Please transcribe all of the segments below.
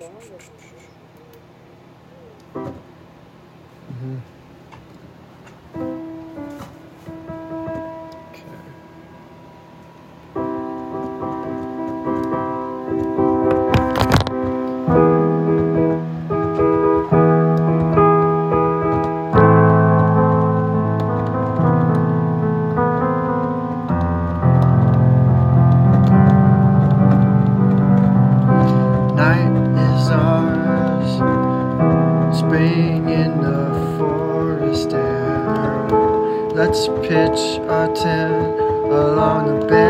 嗯哼。Pitch our tent along the right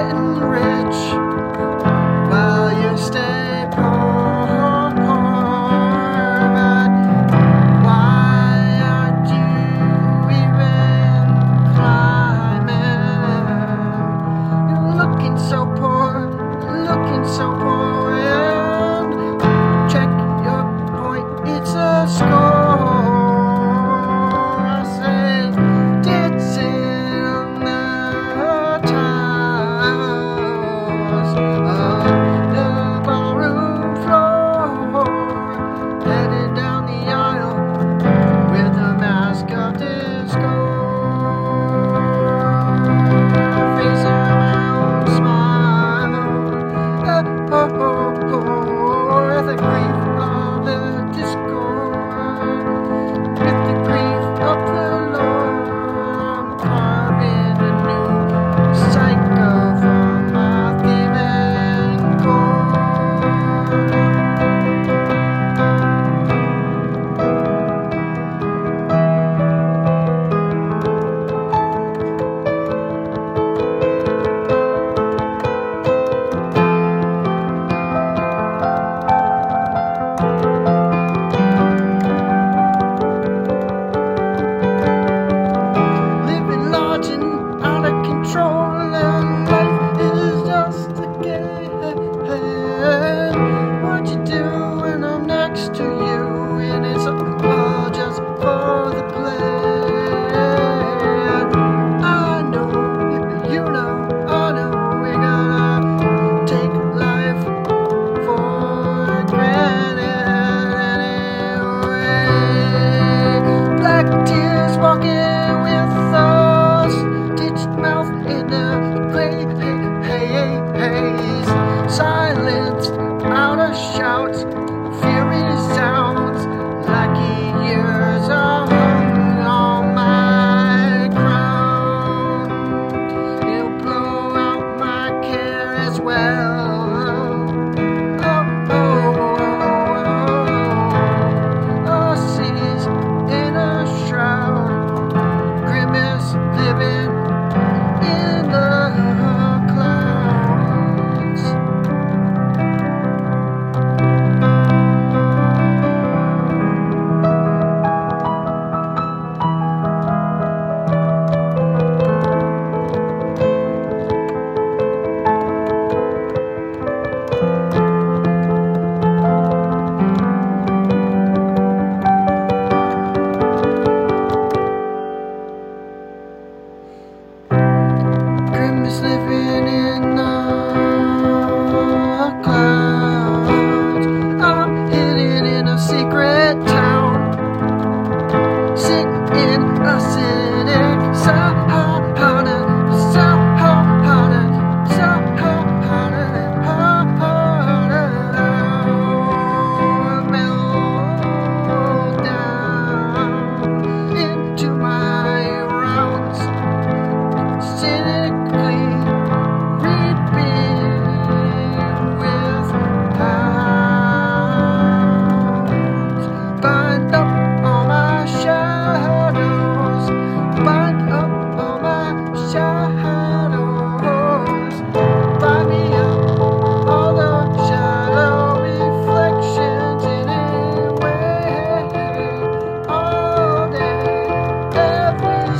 getting rich while you stay.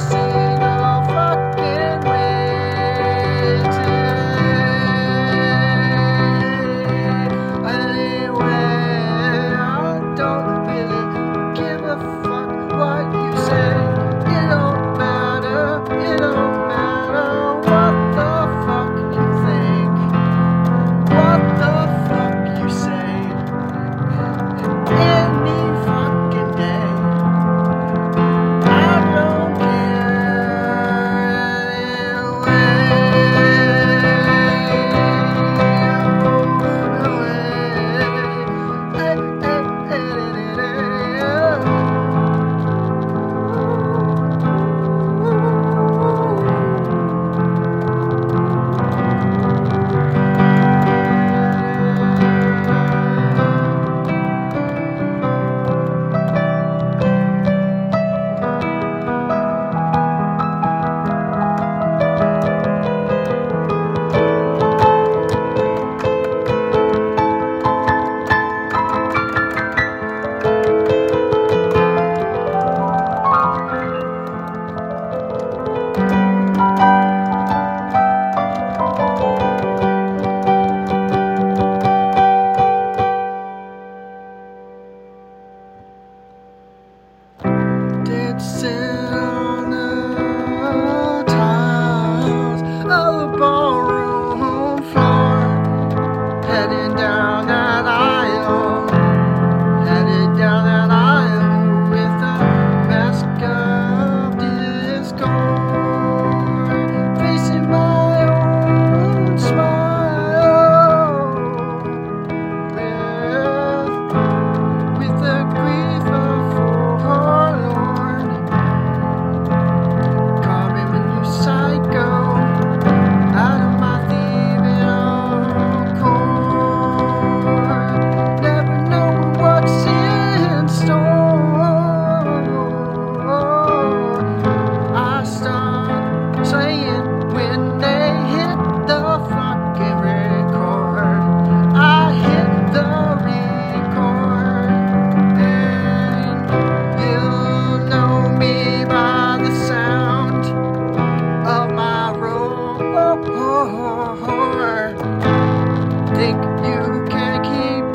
so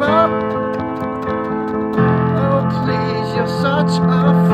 up. Oh, please, you're such a